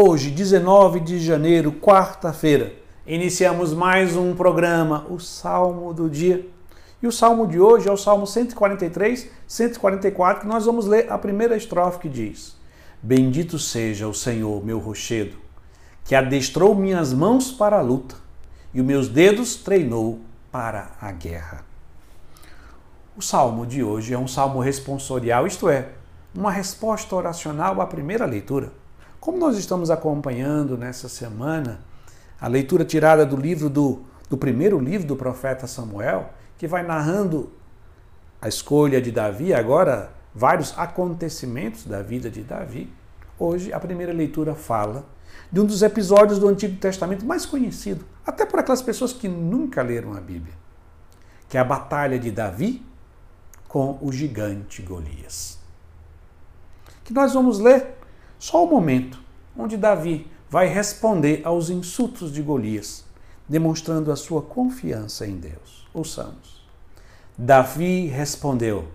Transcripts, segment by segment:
Hoje, 19 de janeiro, quarta-feira, iniciamos mais um programa, o Salmo do Dia. E o salmo de hoje é o Salmo 143, 144, que nós vamos ler a primeira estrofe que diz: Bendito seja o Senhor, meu rochedo, que adestrou minhas mãos para a luta e os meus dedos treinou para a guerra. O salmo de hoje é um salmo responsorial, isto é, uma resposta oracional à primeira leitura. Como nós estamos acompanhando nessa semana a leitura tirada do livro do, do primeiro livro do profeta Samuel, que vai narrando a escolha de Davi, agora vários acontecimentos da vida de Davi. Hoje a primeira leitura fala de um dos episódios do Antigo Testamento mais conhecido, até por aquelas pessoas que nunca leram a Bíblia, que é a batalha de Davi com o gigante Golias. Que nós vamos ler só o momento onde Davi vai responder aos insultos de Golias, demonstrando a sua confiança em Deus. Ouçamos. Davi respondeu: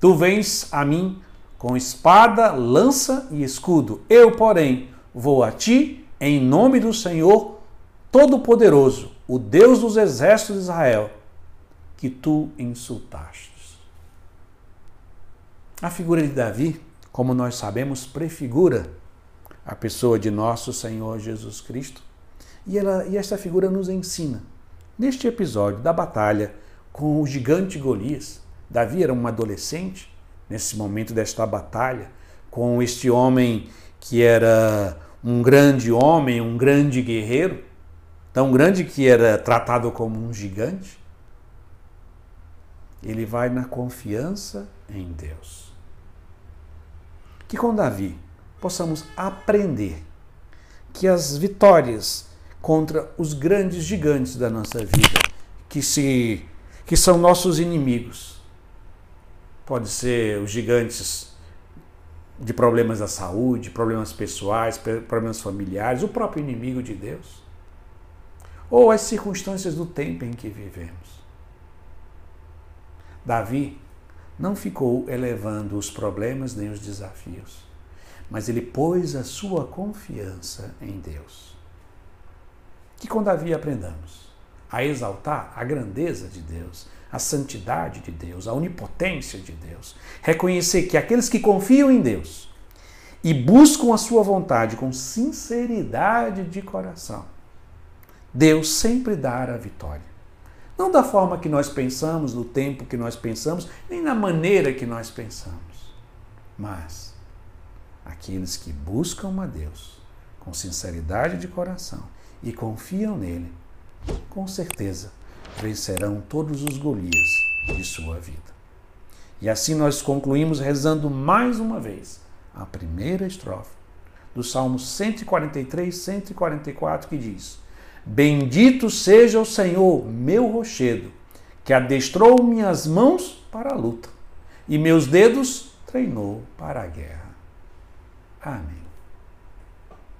Tu vens a mim com espada, lança e escudo. Eu, porém, vou a ti em nome do Senhor Todo-Poderoso, o Deus dos exércitos de Israel, que tu insultaste. A figura de Davi como nós sabemos, prefigura a pessoa de nosso Senhor Jesus Cristo. E, ela, e esta figura nos ensina. Neste episódio da batalha com o gigante Golias, Davi era um adolescente nesse momento desta batalha com este homem que era um grande homem, um grande guerreiro, tão grande que era tratado como um gigante. Ele vai na confiança em Deus que com Davi possamos aprender que as vitórias contra os grandes gigantes da nossa vida, que se que são nossos inimigos, pode ser os gigantes de problemas da saúde, problemas pessoais, problemas familiares, o próprio inimigo de Deus, ou as circunstâncias do tempo em que vivemos. Davi não ficou elevando os problemas nem os desafios, mas ele pôs a sua confiança em Deus. Que com Davi aprendamos a exaltar a grandeza de Deus, a santidade de Deus, a onipotência de Deus. Reconhecer que aqueles que confiam em Deus e buscam a sua vontade com sinceridade de coração, Deus sempre dará a vitória. Não da forma que nós pensamos, no tempo que nós pensamos, nem na maneira que nós pensamos. Mas aqueles que buscam a Deus com sinceridade de coração e confiam nele, com certeza vencerão todos os Golias de sua vida. E assim nós concluímos rezando mais uma vez a primeira estrofe do Salmo 143, 144, que diz: Bendito seja o Senhor, meu rochedo, que adestrou minhas mãos para a luta e meus dedos treinou para a guerra. Amém.